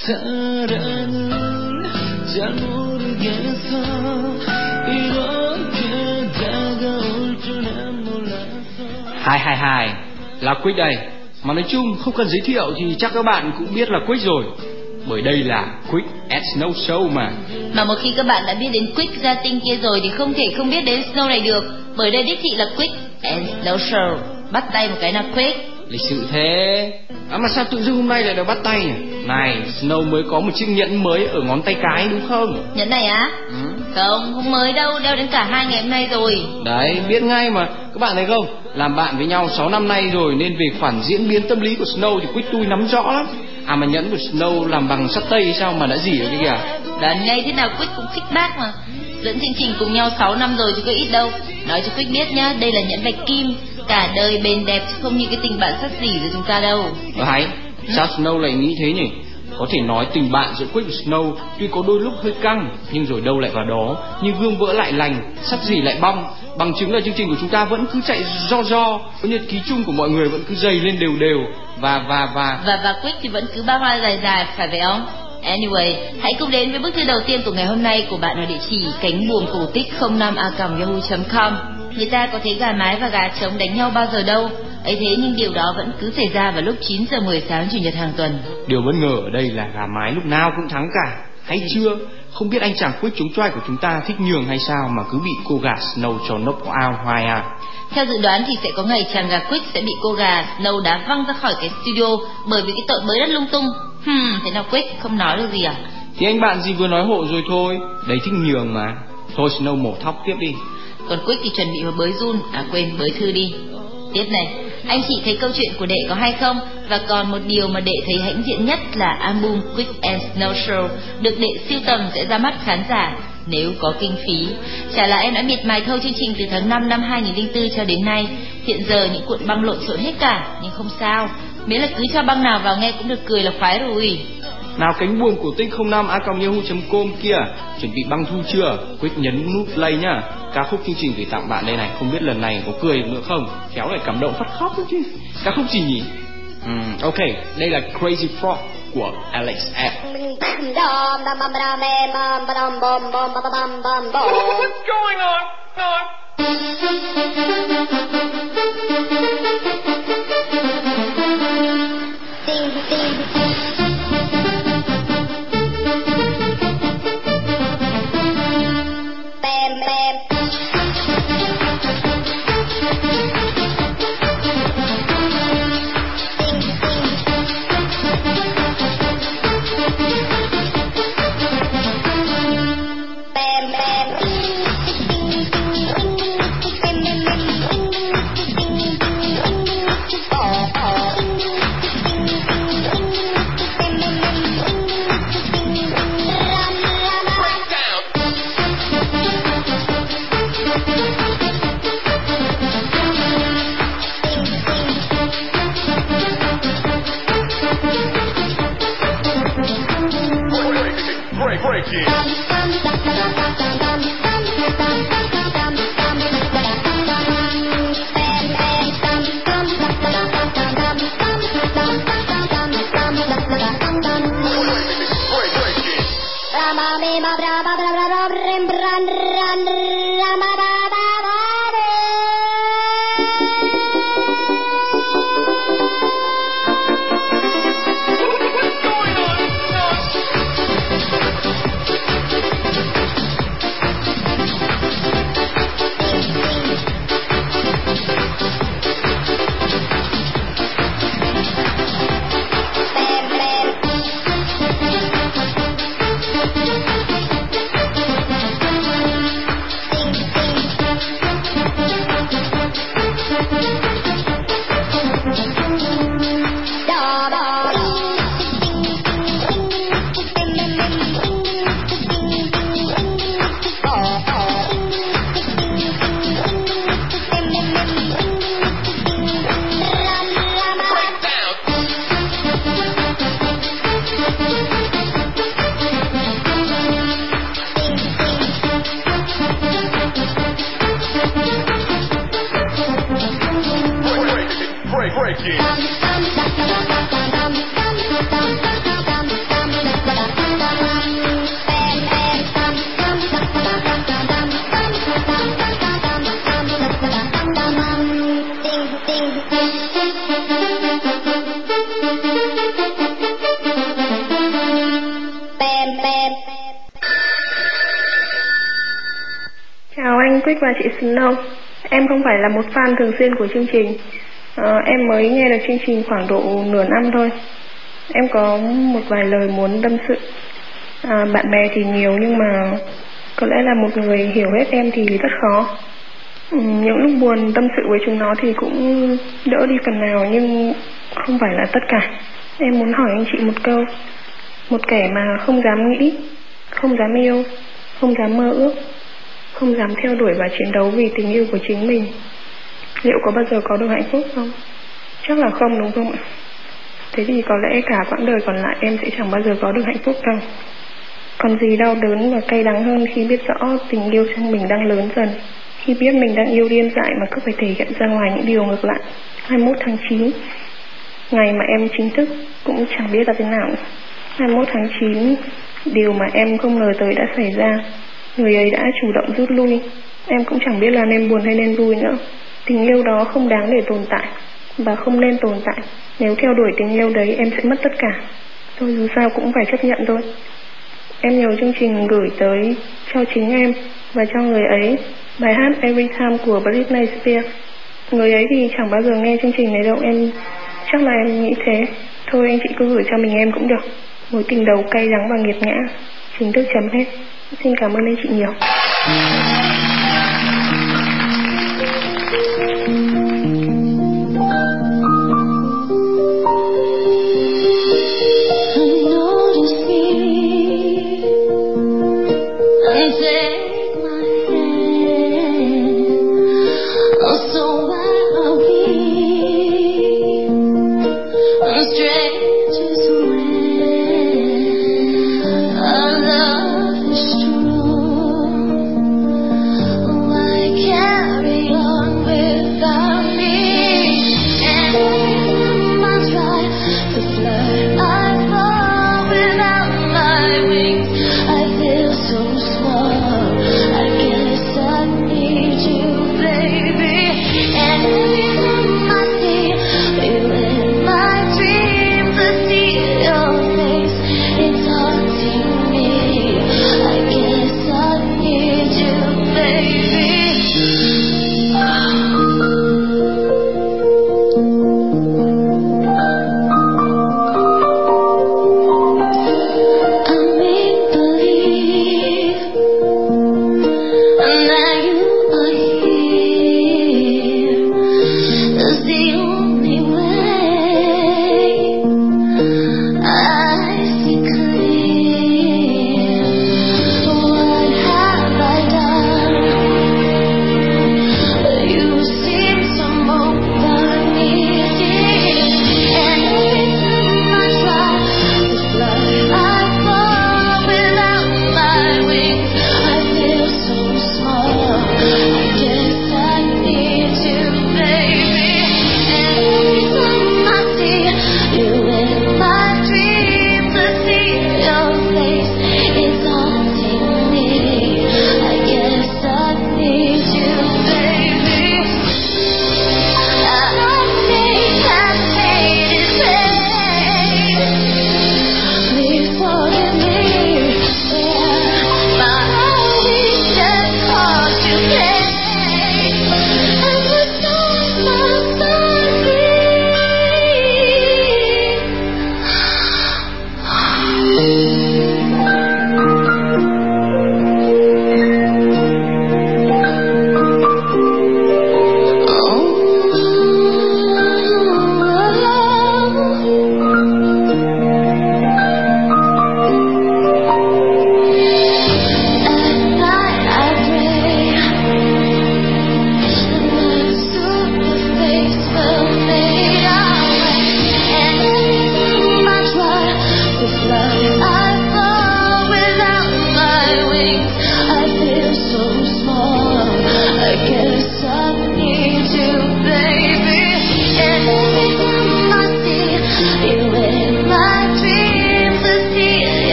사랑을 잘 모르겠어 이렇게 다가올 줄은 몰랐어 Hai hai hai là Quick đây. Mà nói chung không cần giới thiệu thì chắc các bạn cũng biết là Quick rồi. Bởi đây là Quick at Snow Show mà. Mà một khi các bạn đã biết đến Quick gia tinh kia rồi thì không thể không biết đến Snow này được. Bởi đây đích thị là Quick and Snow Show. Bắt tay một cái nào Quick. Lịch sự thế. À mà sao tự dưng hôm nay lại được bắt tay nhỉ? Này, Snow mới có một chiếc nhẫn mới ở ngón tay cái đúng không? Nhẫn này á? Ừ. Không, không mới đâu, đeo đến cả hai ngày hôm nay rồi. Đấy, biết ngay mà. Các bạn thấy không? Làm bạn với nhau 6 năm nay rồi nên về khoản diễn biến tâm lý của Snow thì Quick tôi nắm rõ lắm. À mà nhẫn của Snow làm bằng sắt tây sao mà đã dỉ ở cái kìa. Đoán ngay thế nào Quick cũng khích bác mà. Dẫn chương trình cùng nhau 6 năm rồi chứ có ít đâu. Nói cho Quick biết nhá, đây là nhẫn bạch kim, cả đời bền đẹp không như cái tình bạn sắt dỉ của chúng ta đâu. Ờ hay, sao Snow lại nghĩ thế nhỉ? Có thể nói tình bạn giữa Quick và Snow tuy có đôi lúc hơi căng nhưng rồi đâu lại vào đó như gương vỡ lại lành, sắt gì lại bong. Bằng chứng là chương trình của chúng ta vẫn cứ chạy do do, nhật ký chung của mọi người vẫn cứ dày lên đều đều và và và Và và Quick thì vẫn cứ ba hoa dài dài, phải vậy không? Anyway, hãy cùng đến với bức thư đầu tiên của ngày hôm nay của bạn ở địa chỉ cánh buồm cổ tích 05a.yahoo.com. Người ta có thấy gà mái và gà trống đánh nhau bao giờ đâu. ấy thế nhưng điều đó vẫn cứ xảy ra vào lúc 9 giờ 10 sáng chủ nhật hàng tuần. điều bất ngờ ở đây là gà mái lúc nào cũng thắng cả. Hay chưa? Không biết anh chàng Quick chống choai của chúng ta thích nhường hay sao mà cứ bị cô gà Snow cho nốc ao hoài à. Theo dự đoán thì sẽ có ngày chàng gà Quick sẽ bị cô gà Snow đá văng ra khỏi cái studio bởi vì cái tội bới đất lung tung. Hmm, thế nào Quick không nói được gì à? Thì anh bạn gì vừa nói hộ rồi thôi, đấy thích nhường mà. Thôi Snow mổ thóc tiếp đi. Còn Quick thì chuẩn bị vào bới run, à quên bới thư đi. Tiếp này, anh chị thấy câu chuyện của đệ có hay không? Và còn một điều mà đệ thấy hãnh diện nhất là album Quick and Snow Show được đệ siêu tầm sẽ ra mắt khán giả nếu có kinh phí. Chả là em đã miệt mài thâu chương trình từ tháng 5 năm 2004 cho đến nay. Hiện giờ những cuộn băng lộn xộn hết cả, nhưng không sao. Miễn là cứ cho băng nào vào nghe cũng được cười là khoái rồi. Nào cánh buồm của tinh 05 a yahoo.com kia, chuẩn bị băng thu chưa? Quyết nhấn nút play nhá. Ca khúc chương trình gửi tặng bạn đây này, không biết lần này có cười được nữa không? Khéo lại cảm động phát khóc chứ. Ca khúc gì nhỉ? Ừ, ok, đây là Crazy Frog của Alex F. What's going on? Anh chị Snow. Em không phải là một fan thường xuyên của chương trình. À, em mới nghe được chương trình khoảng độ nửa năm thôi. Em có một vài lời muốn tâm sự. À, bạn bè thì nhiều nhưng mà có lẽ là một người hiểu hết em thì rất khó. Ừ, những lúc buồn tâm sự với chúng nó thì cũng đỡ đi phần nào nhưng không phải là tất cả. Em muốn hỏi anh chị một câu. Một kẻ mà không dám nghĩ, không dám yêu, không dám mơ ước, không dám theo đuổi và chiến đấu vì tình yêu của chính mình. Liệu có bao giờ có được hạnh phúc không? Chắc là không đúng không ạ? Thế thì có lẽ cả quãng đời còn lại em sẽ chẳng bao giờ có được hạnh phúc đâu. Còn gì đau đớn và cay đắng hơn khi biết rõ tình yêu trong mình đang lớn dần. Khi biết mình đang yêu điên dại mà cứ phải thể hiện ra ngoài những điều ngược lại. 21 tháng 9, ngày mà em chính thức cũng chẳng biết là thế nào. 21 tháng 9, điều mà em không ngờ tới đã xảy ra. Người ấy đã chủ động rút lui. Em cũng chẳng biết là nên buồn hay nên vui nữa. Tình yêu đó không đáng để tồn tại, và không nên tồn tại. Nếu theo đuổi tình yêu đấy, em sẽ mất tất cả. Tôi dù sao cũng phải chấp nhận thôi. Em nhớ chương trình gửi tới cho chính em và cho người ấy bài hát Every Time của Britney Spears. Người ấy thì chẳng bao giờ nghe chương trình này đâu, em chắc là em nghĩ thế. Thôi anh chị cứ gửi cho mình em cũng được. Mối tình đầu cay đắng và nghiệt ngã, chính thức chấm hết. Xin cảm ơn anh chị nhiều.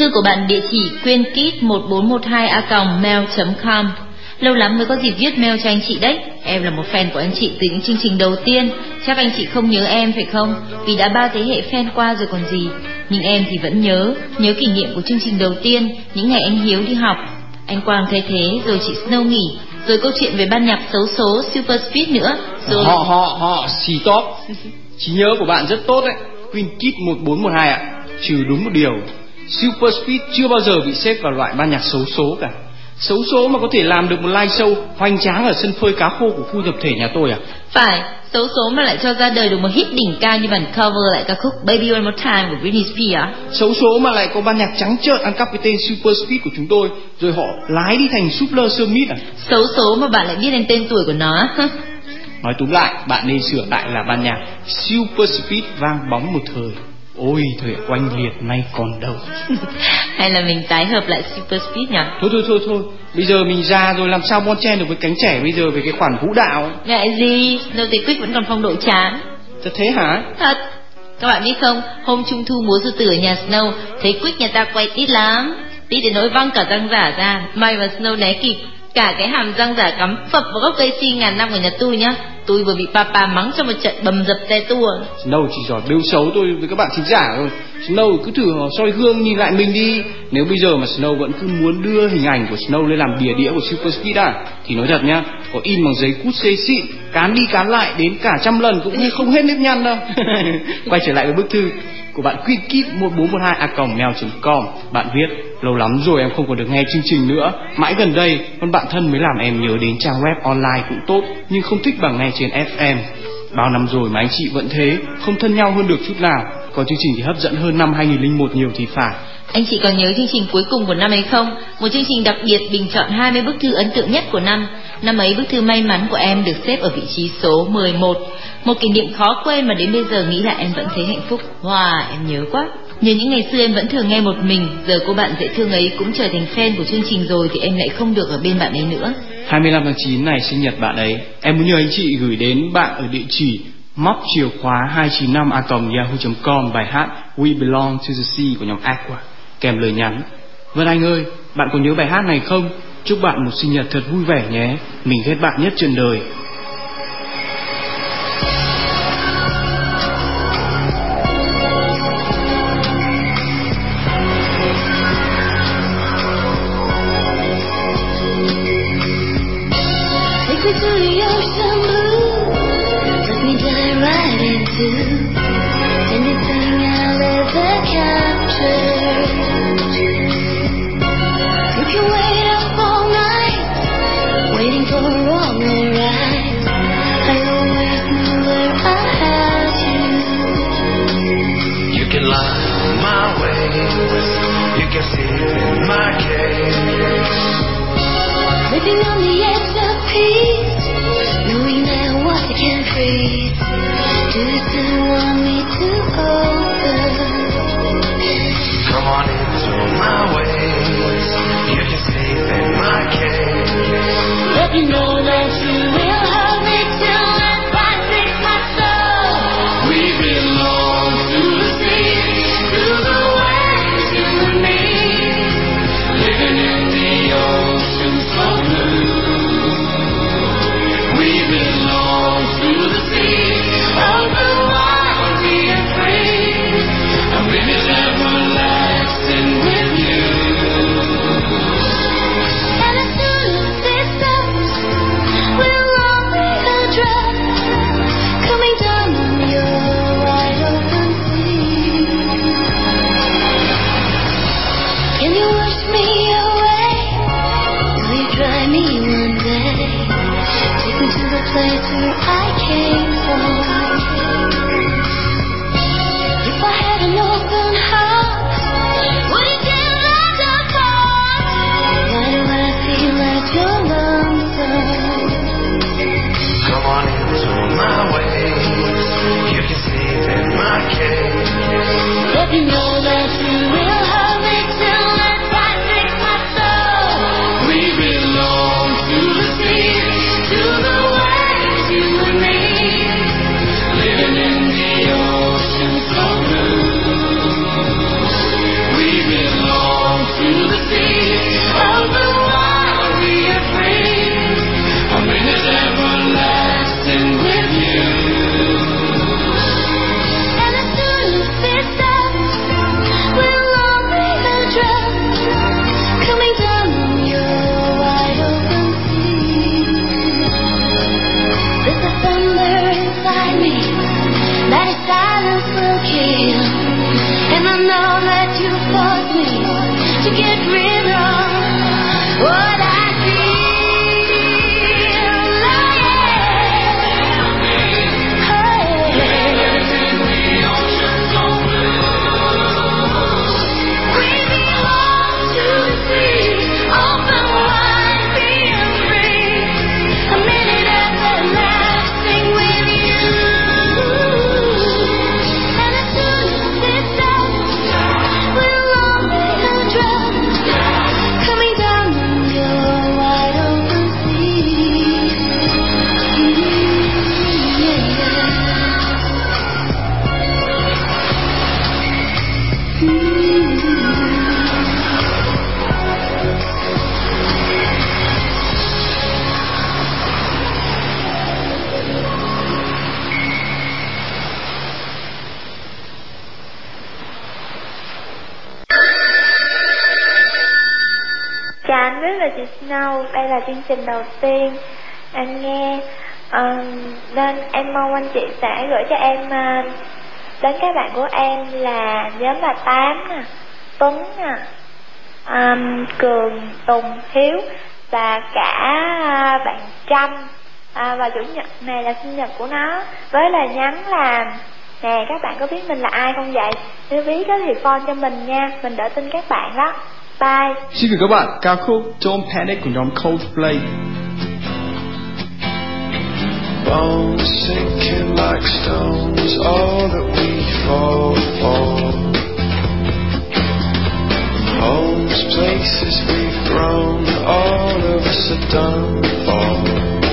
Thư của bạn địa chỉ quyên kít 1412 a mail.com. Lâu lắm mới có dịp viết mail cho anh chị đấy. Em là một fan của anh chị từ những chương trình đầu tiên. Chắc anh chị không nhớ em phải không? Vì đã ba thế hệ fan qua rồi còn gì. Nhưng em thì vẫn nhớ, nhớ kỷ niệm của chương trình đầu tiên, những ngày anh Hiếu đi học. Anh Quang thấy thế, rồi chị Snow nghỉ, rồi câu chuyện về ban nhạc xấu số Super Speed nữa. Rồi Họ họ họ xì top. Trí nhớ của bạn rất tốt đấy. Queen Kid 1412 ạ. Trừ đúng một điều, Super Speed chưa bao giờ bị xếp vào loại ban nhạc xấu số cả. Xấu số mà có thể làm được một live show hoành tráng ở sân phơi cá khô của khu tập thể nhà tôi à? phải, xấu số mà lại cho ra đời được một hit đỉnh cao như bản cover lại ca khúc Baby One More Time của Britney Spears á. Xấu số mà lại có ban nhạc trắng trợn ăn cắp cái tên Super Speed của chúng tôi, rồi họ lái đi thành Super Summit à? Xấu số mà bạn lại biết đến tên tuổi của nó. Nói túm lại, bạn nên sửa lại là ban nhạc Super Speed vang bóng một thời. Ôi, thời oanh liệt nay còn đâu. Hay là mình tái hợp lại Super Speed nhỉ? Thôi thôi thôi thôi, bây giờ mình già rồi làm sao bon chen được với cánh trẻ bây giờ về cái khoản vũ đạo ấy. Ngại gì, Snow Tây Quick vẫn còn phong độ chán. Thật thế hả? Thật, các bạn biết không, hôm trung thu múa sư tử ở nhà Snow, thấy Quick nhà ta quay tít lắm. Tít đến nỗi văng cả răng giả ra, may mà Snow né kịp. Cả cái hàm răng giả cắm phập vào gốc cây si ngàn năm của nhà tôi nhá. Tôi vừa bị papa mắng trong một trận bầm dập te tua. Snow chỉ giỏi bêu xấu tôi với các bạn thính giả thôi. Snow cứ thử soi gương nhìn lại mình đi. Nếu bây giờ mà Snow vẫn cứ muốn đưa hình ảnh của Snow lên làm bìa đĩa của Super Speed à, thì nói thật nhá, có in bằng giấy cút xê xịn, cán đi cán lại đến cả trăm lần cũng không hết nếp nhăn đâu. Quay trở lại với bức thư của bạn queenkid 1412 a com. Bạn viết, lâu lắm rồi em không còn được nghe chương trình nữa. Mãi gần đây con bạn thân mới làm em nhớ đến trang web online cũng tốt, nhưng không thích bằng nghe trên FM bao năm rồi mà anh chị vẫn thế không thân nhau hơn được chút nào còn chương trình thì hấp dẫn hơn năm 2001 nhiều thì phải Anh chị còn nhớ chương trình cuối cùng của năm ấy không? Một chương trình đặc biệt bình chọn 20 bức thư ấn tượng nhất của năm. Năm ấy bức thư may mắn của em được xếp ở vị trí số 11. Một kỷ niệm khó quên mà đến bây giờ nghĩ lại em vẫn thấy hạnh phúc. Wow, em nhớ quá. Nhớ những ngày xưa em vẫn thường nghe một mình, giờ cô bạn dễ thương ấy cũng trở thành fan của chương trình rồi thì em lại không được ở bên bạn ấy nữa. 25 tháng 9 này sinh nhật bạn ấy Em muốn nhờ anh chị gửi đến bạn ở địa chỉ móc chìa khóa 295 a yahoo.com bài hát We Belong to the Sea của nhóm Aqua kèm lời nhắn Vân Anh ơi, bạn có nhớ bài hát này không? Chúc bạn một sinh nhật thật vui vẻ nhé Mình ghét bạn nhất trên đời trình đầu tiên. Em nghe Ờ, nên em mong anh chị sẽ gửi cho em ờ, đến các bạn của em là nhóm là Tám nè, Tuấn nè, um, Cường, Tùng, Hiếu và cả ờ, bạn Trâm. À, và chủ nhật này là sinh nhật của nó. Với lời nhắn là nè các bạn có biết mình là ai không vậy? Nếu biết đó thì phone cho mình nha mình đỡ tin các bạn đó. Bye Xin gửi các bạn ca khúc Don't Panic của nhóm Coldplay. Bones sinking like stones, all that we fall for. Homes, places we've grown, all of us are done for.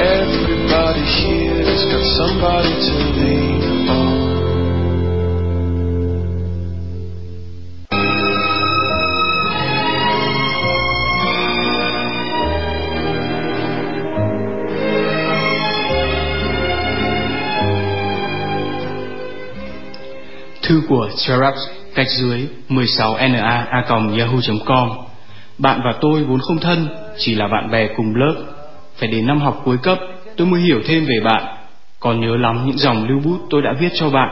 Everybody here's got somebody to lean on. Thư của Charax cách dưới 16na@yahoo.com. Bạn và tôi vốn không thân, chỉ là bạn bè cùng lớp. Phải đến năm học cuối cấp, tôi mới hiểu thêm về bạn. Còn nhớ lắm những dòng lưu bút tôi đã viết cho bạn.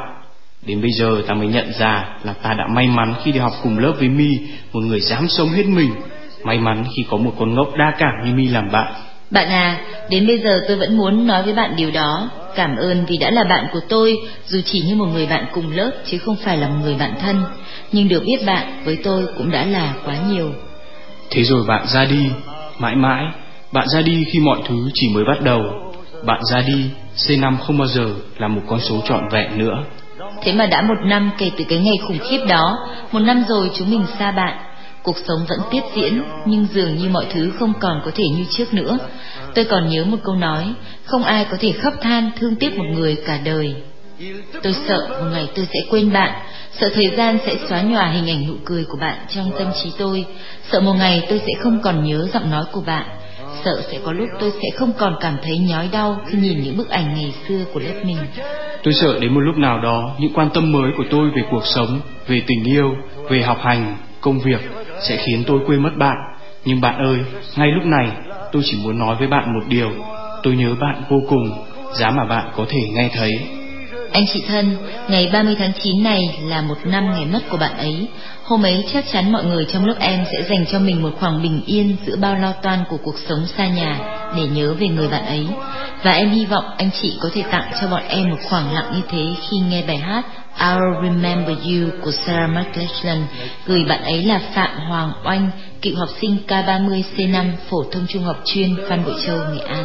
Đến bây giờ ta mới nhận ra là ta đã may mắn khi đi học cùng lớp với Mi, một người dám sống hết mình. May mắn khi có một con ngốc đa cảm như Mi làm bạn. Bạn à, đến bây giờ tôi vẫn muốn nói với bạn điều đó. Cảm ơn vì đã là bạn của tôi, dù chỉ như một người bạn cùng lớp chứ không phải là một người bạn thân. Nhưng được biết bạn với tôi cũng đã là quá nhiều. Thế rồi bạn ra đi, mãi mãi, bạn ra đi khi mọi thứ chỉ mới bắt đầu. Bạn ra đi, C5 không bao giờ là một con số trọn vẹn nữa. Thế mà đã một năm kể từ cái ngày khủng khiếp đó, một năm rồi chúng mình xa bạn. Cuộc sống vẫn tiếp diễn, nhưng dường như mọi thứ không còn có thể như trước nữa. Tôi còn nhớ một câu nói, không ai có thể khóc than thương tiếc một người cả đời. Tôi sợ một ngày tôi sẽ quên bạn, sợ thời gian sẽ xóa nhòa hình ảnh nụ cười của bạn trong tâm trí tôi, sợ một ngày tôi sẽ không còn nhớ giọng nói của bạn, sợ sẽ có lúc tôi sẽ không còn cảm thấy nhói đau khi nhìn những bức ảnh ngày xưa của lớp mình. Tôi sợ đến một lúc nào đó những quan tâm mới của tôi về cuộc sống, về tình yêu, về học hành, công việc sẽ khiến tôi quên mất bạn. Nhưng bạn ơi, ngay lúc này tôi chỉ muốn nói với bạn một điều. Tôi nhớ bạn vô cùng, giá mà bạn có thể nghe thấy. Anh chị thân, ngày 30 tháng 9 này là một năm ngày mất của bạn ấy. Hôm ấy chắc chắn mọi người trong lớp em sẽ dành cho mình một khoảng bình yên giữa bao lo toan của cuộc sống xa nhà để nhớ về người bạn ấy. Và em hy vọng anh chị có thể tặng cho bọn em một khoảng lặng như thế khi nghe bài hát I'll Remember You của Sarah McLachlan gửi bạn ấy là Phạm Hoàng Oanh, cựu học sinh K30C5 phổ thông trung học chuyên Phan Bội Châu, Nghệ An.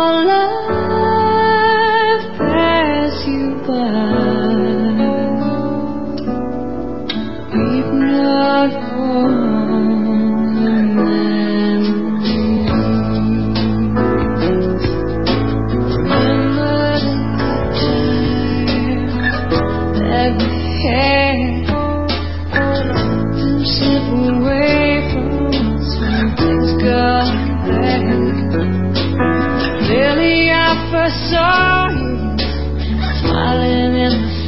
Lily, I first saw you smiling in the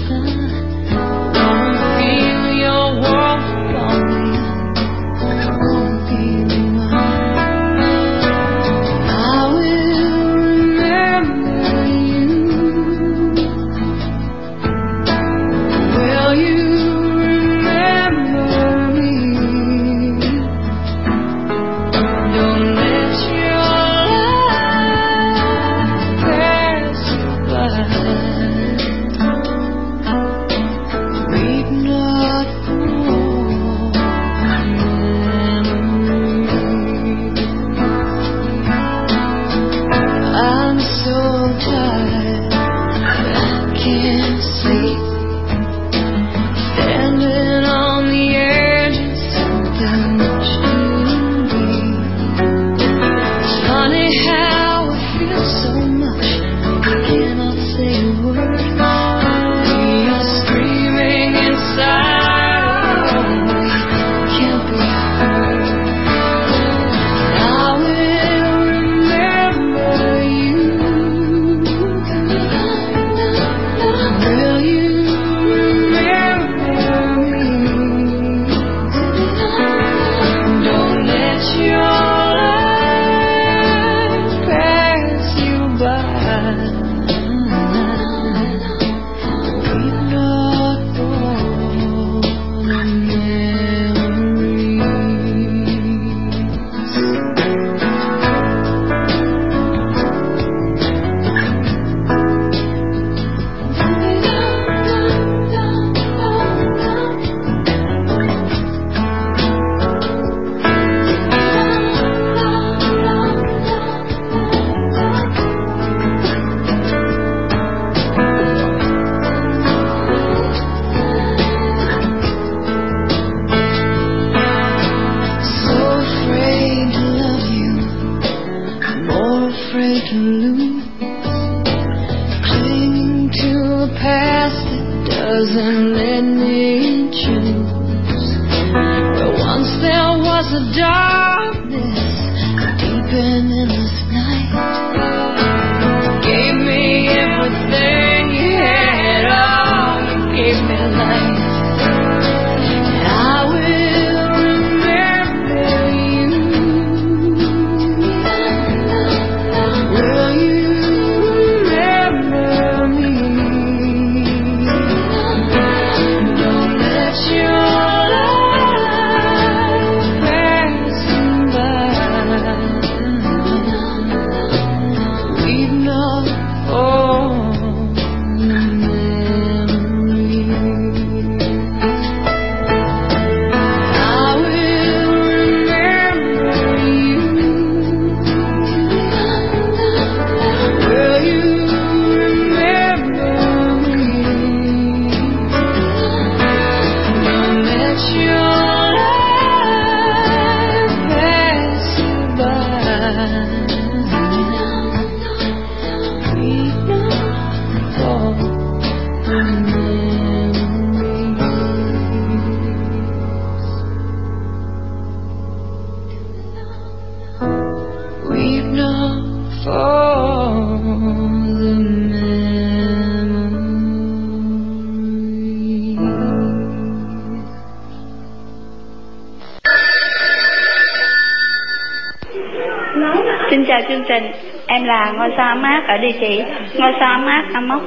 địa chỉ ngôi sao ấm áp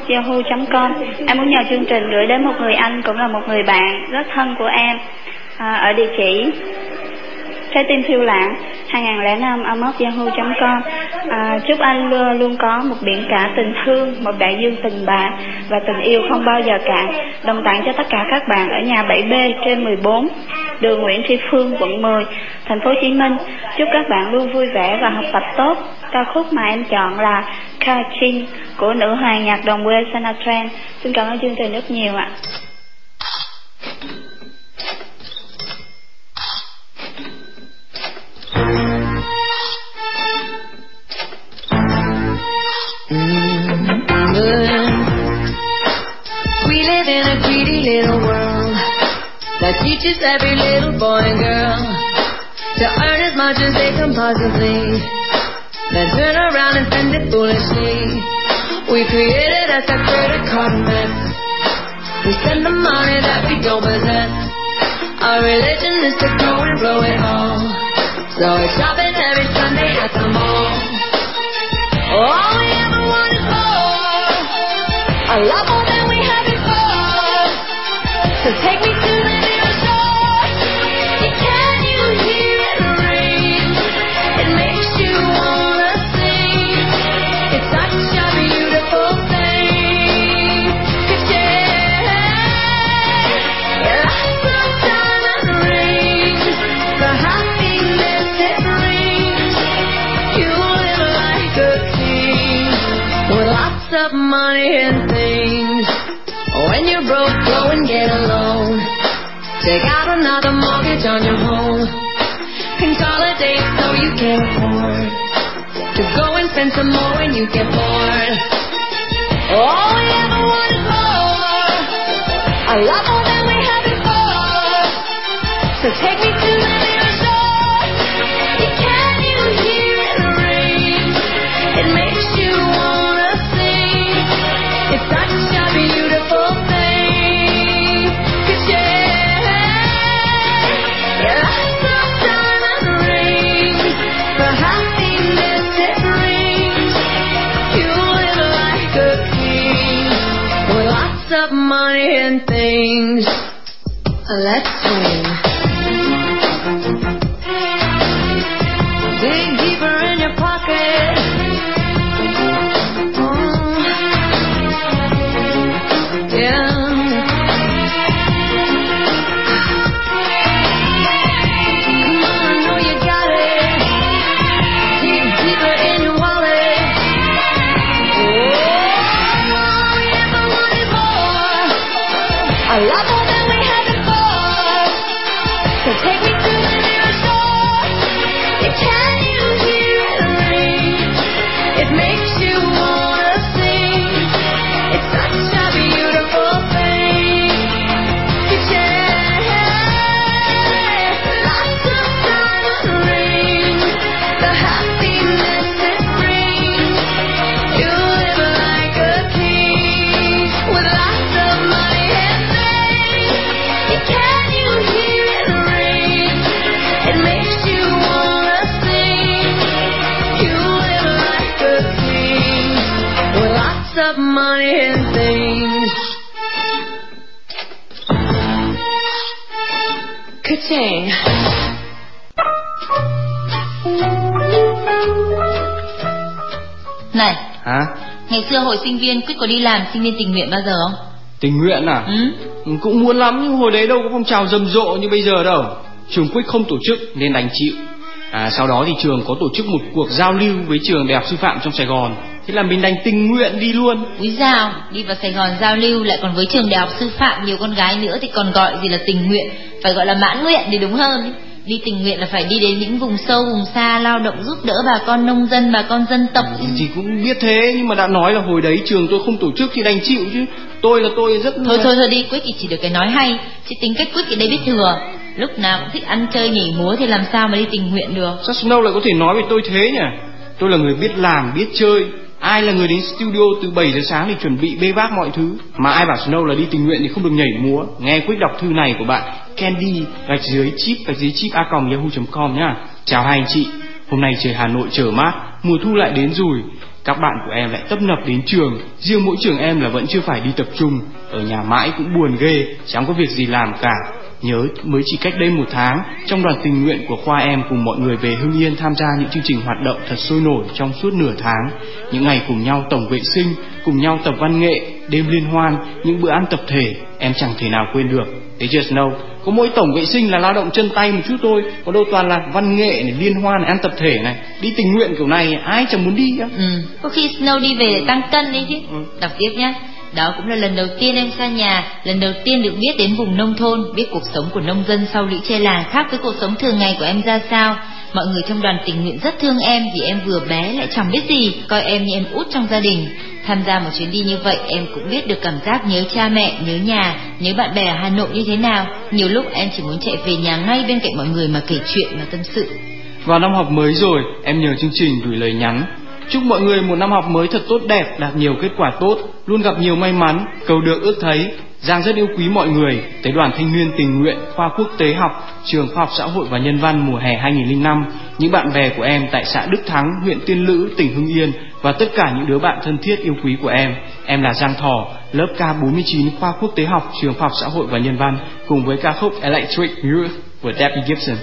yahoo.com. Em muốn nhờ chương trình gửi đến một người anh cũng là một người bạn rất thân của em à, ở địa chỉ trái tim phiêu lãng 2005 yahoo.com à, chúc anh luôn, luôn có một biển cả tình thương một đại dương tình bạn và tình yêu không bao giờ cạn đồng tặng cho tất cả các bạn ở nhà 7B trên 14 đường Nguyễn Tri Phương, quận 10, thành phố Hồ Chí Minh. Chúc các bạn luôn vui vẻ và học tập tốt. Ca khúc mà em chọn là Ka Kachin của nữ hoàng nhạc đồng quê Sanatran. Xin cảm ơn chương trình rất nhiều ạ. Mm-hmm. We live in a greedy little world that teaches every little boy and girl to earn as much as they can possibly, then turn around and spend it foolishly. We created a card mess. We spend the money that we don't possess. Our religion is to grow and blow it all. So we're shopping every Sunday at the mall. All we ever want is more. A lot more than we had before. So take me to the and things. When you're broke, go and get a loan. Take out another mortgage on your home. Consolidate so you can afford to go and spend some more when you get bored. All we ever want is more, a lot things. Let's swing. Ngày xưa hồi sinh viên Quyết có đi làm sinh viên tình nguyện bao giờ không? Tình nguyện à? Ừ. Cũng muốn lắm nhưng hồi đấy đâu có phong trào rầm rộ như bây giờ đâu. Trường Quyết không tổ chức nên đành chịu. À, sau đó thì trường có tổ chức một cuộc giao lưu với trường đại học sư phạm trong Sài Gòn. Thế là mình đành tình nguyện đi luôn. Úi dào, đi vào Sài Gòn giao lưu lại còn với trường đại học sư phạm nhiều con gái nữa thì còn gọi gì là tình nguyện, phải gọi là mãn nguyện thì đúng hơn. Đi tình nguyện là phải đi đến những vùng sâu, vùng xa lao động giúp đỡ bà con nông dân, bà con dân tộc. Thì, thì cũng biết thế nhưng mà đã nói là hồi đấy trường tôi không tổ chức thì đành chịu chứ. Tôi là tôi rất Thôi thôi thôi đi, Quyết thì chỉ được cái nói hay, chứ tính cách Quyết thì đây biết thừa. Lúc nào cũng thích ăn chơi nhảy múa thì làm sao mà đi tình nguyện được. Sao Snow lại có thể nói về tôi thế nhỉ? Tôi là người biết làm, biết chơi. Ai là người đến studio từ 7 giờ sáng để chuẩn bị bê vác mọi thứ. Mà ai bảo Snow là đi tình nguyện thì không được nhảy múa. Nghe quyết đọc thư này của bạn Candy gạch dưới chip gạch dưới chip a yahoo.com nhá. Chào hai anh chị. Hôm nay trời Hà Nội trở mát, mùa thu lại đến rồi. Các bạn của em lại tấp nập đến trường, riêng mỗi trường em là vẫn chưa phải đi tập trung. Ở nhà mãi cũng buồn ghê, chẳng có việc gì làm cả. Nhớ mới chỉ cách đây một tháng, trong đoàn tình nguyện của khoa em cùng mọi người về Hưng Yên tham gia những chương trình hoạt động thật sôi nổi trong suốt nửa tháng. Những ngày cùng nhau tổng vệ sinh, cùng nhau tập văn nghệ, đêm liên hoan, những bữa ăn tập thể, em chẳng thể nào quên được. Thế chưa Snow, có mỗi tổng vệ sinh là lao động chân tay một chút thôi có đâu toàn là văn nghệ này liên hoan này ăn tập thể này đi tình nguyện kiểu này ai chẳng muốn đi á Ừ, có khi Snow đi về để tăng cân đấy chứ. Ừ. Đọc tiếp nhé. Đó cũng là lần đầu tiên em xa nhà, lần đầu tiên được biết đến vùng nông thôn, biết cuộc sống của nông dân sau lũy tre làng khác với cuộc sống thường ngày của em ra sao. Mọi người trong đoàn tình nguyện rất thương em vì em vừa bé lại chẳng biết gì, coi em như em út trong gia đình. Tham gia một chuyến đi như vậy em cũng biết được cảm giác nhớ cha mẹ, nhớ nhà, nhớ bạn bè ở Hà Nội như thế nào. Nhiều lúc em chỉ muốn chạy về nhà ngay bên cạnh mọi người mà kể chuyện và tâm sự. Vào năm học mới rồi, em nhờ chương trình gửi lời nhắn. Chúc mọi người một năm học mới thật tốt đẹp, đạt nhiều kết quả tốt, luôn gặp nhiều may mắn, cầu được ước thấy. Giang rất yêu quý mọi người, tới đoàn thanh niên tình nguyện khoa quốc tế học, trường khoa học xã hội và nhân văn mùa hè 2005, những bạn bè của em tại xã Đức Thắng, huyện Tiên Lữ, tỉnh Hưng Yên và tất cả những đứa bạn thân thiết yêu quý của em. Em là Giang Thỏ, lớp K49 khoa quốc tế học, trường khoa học xã hội và nhân văn cùng với ca khúc Electric Youth của Debbie Gibson.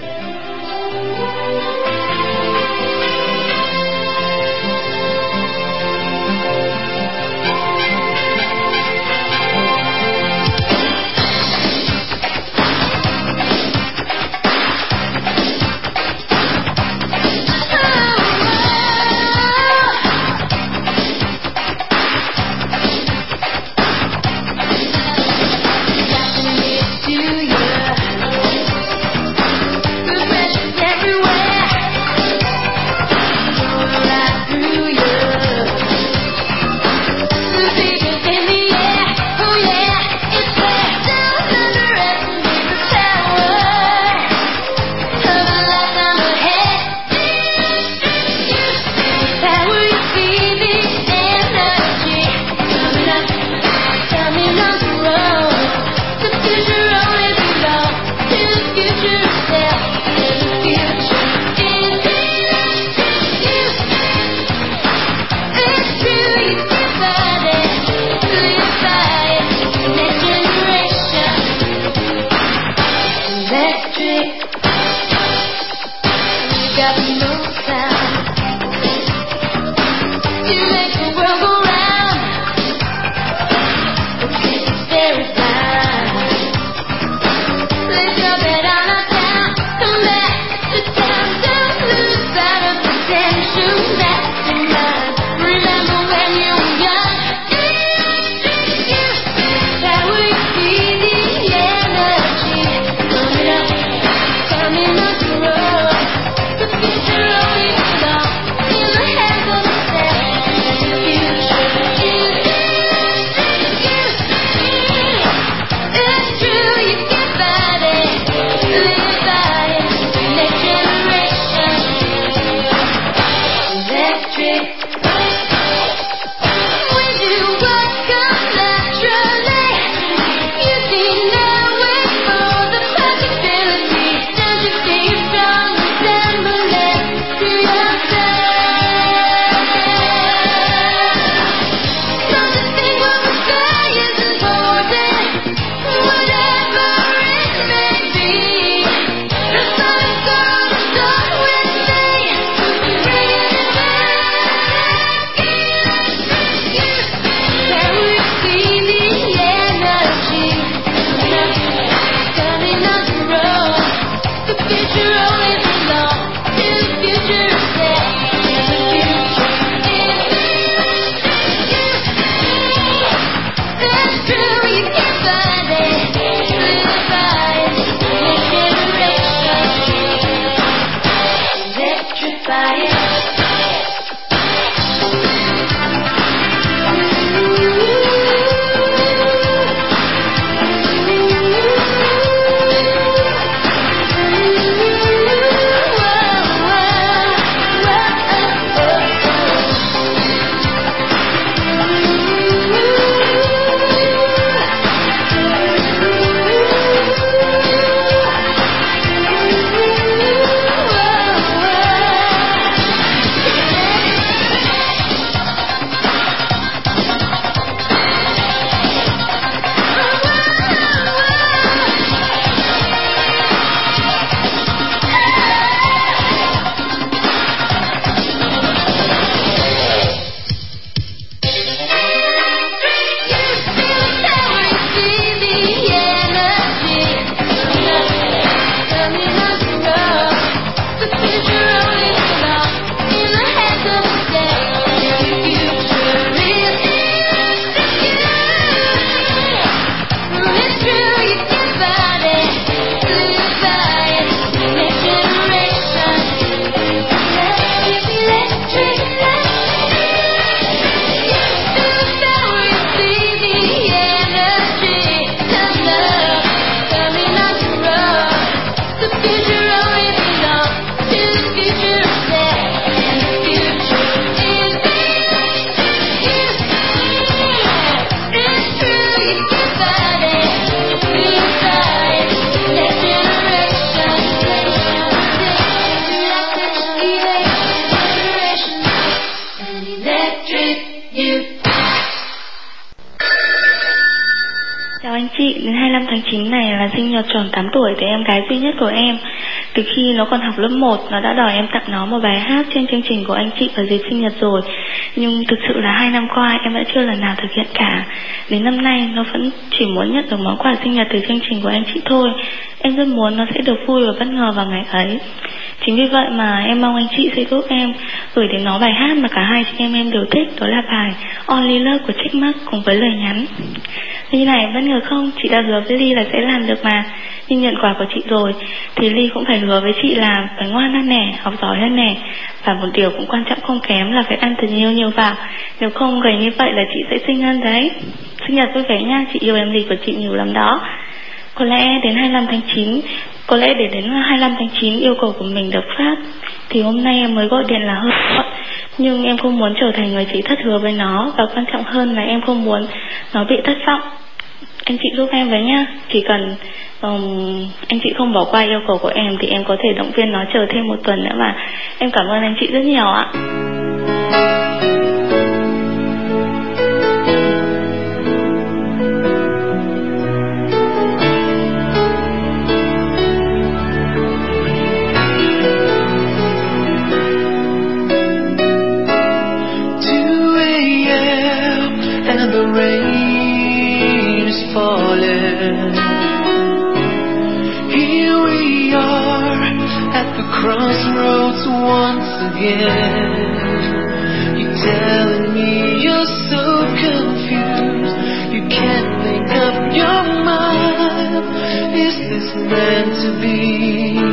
Chị, đến 25 tháng 9 này là sinh nhật tròn 8 tuổi của em gái duy nhất của em. Từ khi nó còn học lớp 1, nó đã đòi em tặng nó một bài hát trên chương trình của anh chị vào dịp sinh nhật rồi. Nhưng thực sự là hai năm qua em đã chưa lần nào thực hiện cả. Đến năm nay nó vẫn chỉ muốn nhận được món quà sinh nhật từ chương trình của anh chị thôi. Em rất muốn nó sẽ được vui và bất ngờ vào ngày ấy. Chính vì vậy mà em mong anh chị sẽ giúp em gửi đến nó bài hát mà cả hai chị em em đều thích, đó là bài Only Love của Trích Mắc cùng với lời nhắn. ly này bất ngờ không, chị đã hứa với Ly là sẽ làm được mà. Nhưng nhận quà của chị rồi thì Ly cũng phải hứa với chị là phải ngoan hơn nè, học giỏi hơn nè. Và một điều cũng quan trọng không kém là phải ăn thật nhiều nhiều vào. Nếu không gầy như vậy là chị sẽ sinh hơn đấy. Sinh nhật vui vẻ nha, chị yêu em gì của chị nhiều lắm đó. Có lẽ đến 25 tháng 9 Có lẽ để đến 25 tháng 9 yêu cầu của mình được phát Thì hôm nay em mới gọi điện là hơi Nhưng em không muốn trở thành người chị thất hứa với nó Và quan trọng hơn là em không muốn nó bị thất vọng anh chị giúp em với nhá. Chỉ cần um, anh chị không bỏ qua yêu cầu của em Thì em có thể động viên nó chờ thêm một tuần nữa mà. Em cảm ơn anh chị rất nhiều ạ. Is falling. Here we are at the crossroads once again. You're telling me you're so confused, you can't make up your mind. Is this meant to be?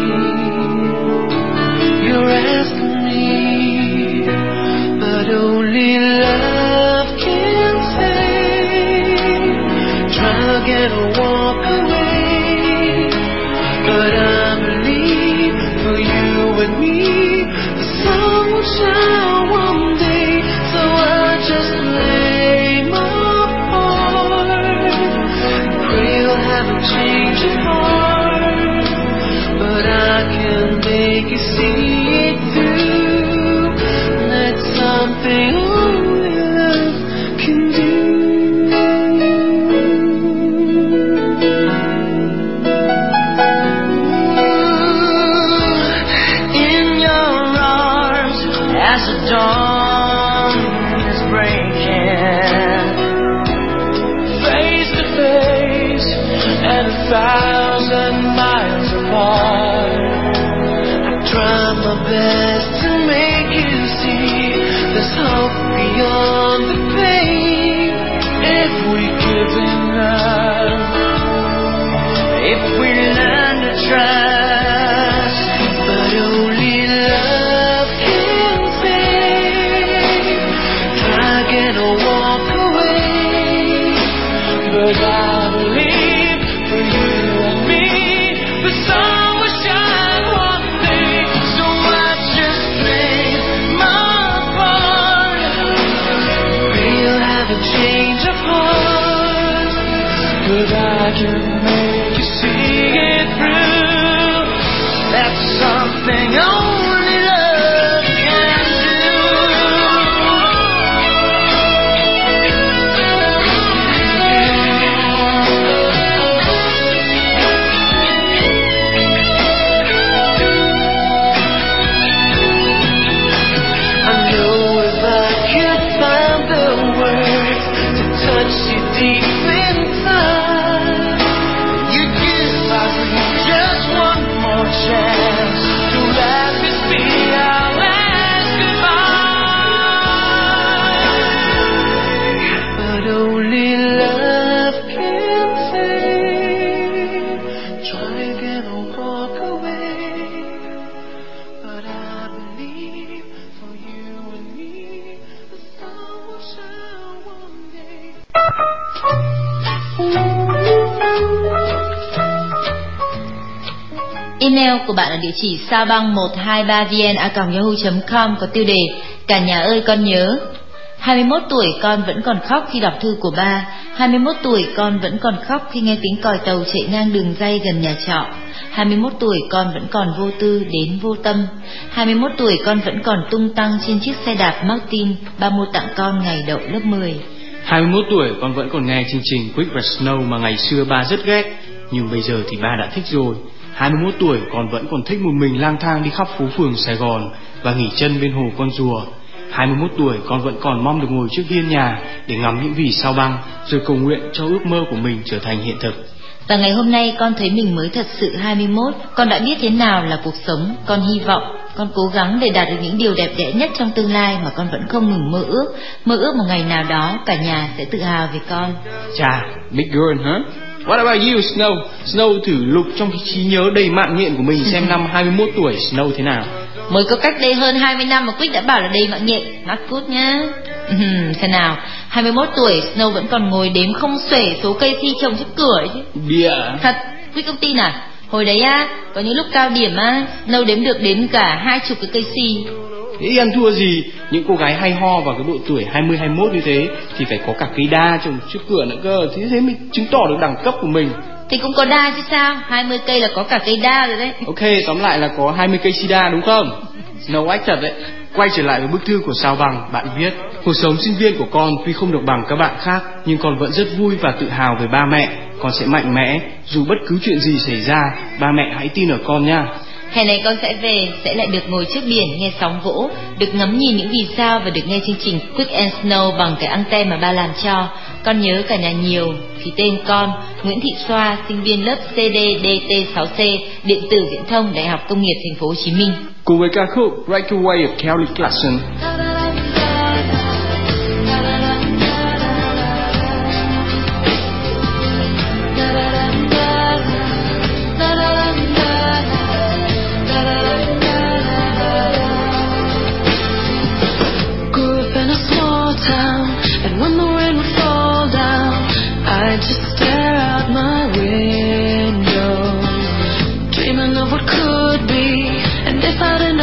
Beyond the pain if we give enough. If we learn to trust, like your Email của bạn ở địa chỉ sao băng 123vn yahoo.com có tiêu đề Cả nhà ơi con nhớ. 21 tuổi con vẫn còn khóc khi đọc thư của ba. 21 tuổi con vẫn còn khóc khi nghe tiếng còi tàu chạy ngang đường dây gần nhà trọ. 21 tuổi con vẫn còn vô tư đến vô tâm. 21 tuổi con vẫn còn tung tăng trên chiếc xe đạp Martin ba mua tặng con ngày đậu lớp 10 21 tuổi con vẫn còn nghe chương trình Quick và Snow mà ngày xưa ba rất ghét, Nhưng bây giờ thì ba đã thích rồi. 21 tuổi con vẫn còn thích một mình lang thang đi khắp phố phường Sài Gòn Và nghỉ chân bên hồ con rùa 21 tuổi con vẫn còn mong được ngồi trước hiên nhà Để ngắm những vì sao băng Rồi cầu nguyện cho ước mơ của mình trở thành hiện thực Và ngày hôm nay con thấy mình mới thật sự 21 Con đã biết thế nào là cuộc sống Con hy vọng con cố gắng để đạt được những điều đẹp đẽ nhất trong tương lai mà con vẫn không ngừng mơ ước. Mơ ước một ngày nào đó cả nhà sẽ tự hào về con. Chà, big girl hả? What about you, Snow? Snow thử lục trong cái trí nhớ đầy mạn nghiện của mình xem năm 21 tuổi Snow thế nào. Mới có cách đây hơn 20 năm mà Quick đã bảo là đầy mạng nghiện. Not good nhá. Xem nào, 21 tuổi Snow vẫn còn ngồi đếm không xuể số cây si trồng trước cửa ấy chứ. Bịa. Thật, Quick không tin à? Hồi đấy á, có những lúc cao điểm á, Snow đếm được đến cả hai chục cái cây si. Thế ăn thua gì? Những cô gái hay ho vào cái độ tuổi 20 21 như thế thì phải có cả cây đa trồng trước cửa nữa cơ. Thế thế mới chứng tỏ được đẳng cấp của mình. Thì cũng có đa chứ sao, 20 cây là có cả cây đa rồi đấy. Ok, tóm lại là có 20 cây sida đúng không? Snow White thật đấy. Quay trở lại với bức thư của Sao Bằng, bạn viết Cuộc sống sinh viên của con tuy không được bằng các bạn khác Nhưng con vẫn rất vui và tự hào về ba mẹ Con sẽ mạnh mẽ, dù bất cứ chuyện gì xảy ra Ba mẹ hãy tin ở con nha Hè này con sẽ về, sẽ lại được ngồi trước biển nghe sóng vỗ, được ngắm nhìn những vì sao và được nghe chương trình Quick and Snow bằng cái anten mà ba làm cho. Con nhớ cả nhà nhiều, thì tên con Nguyễn Thị Xoa, sinh viên lớp CDDT6C, điện tử viễn thông, Đại học Công nghiệp Thành phố Hồ Chí Minh. Cùng với ca khúc Breakaway of Kelly Clarkson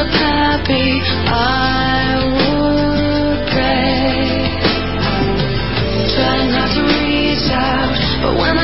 happy, I would pray, not to reach out. But when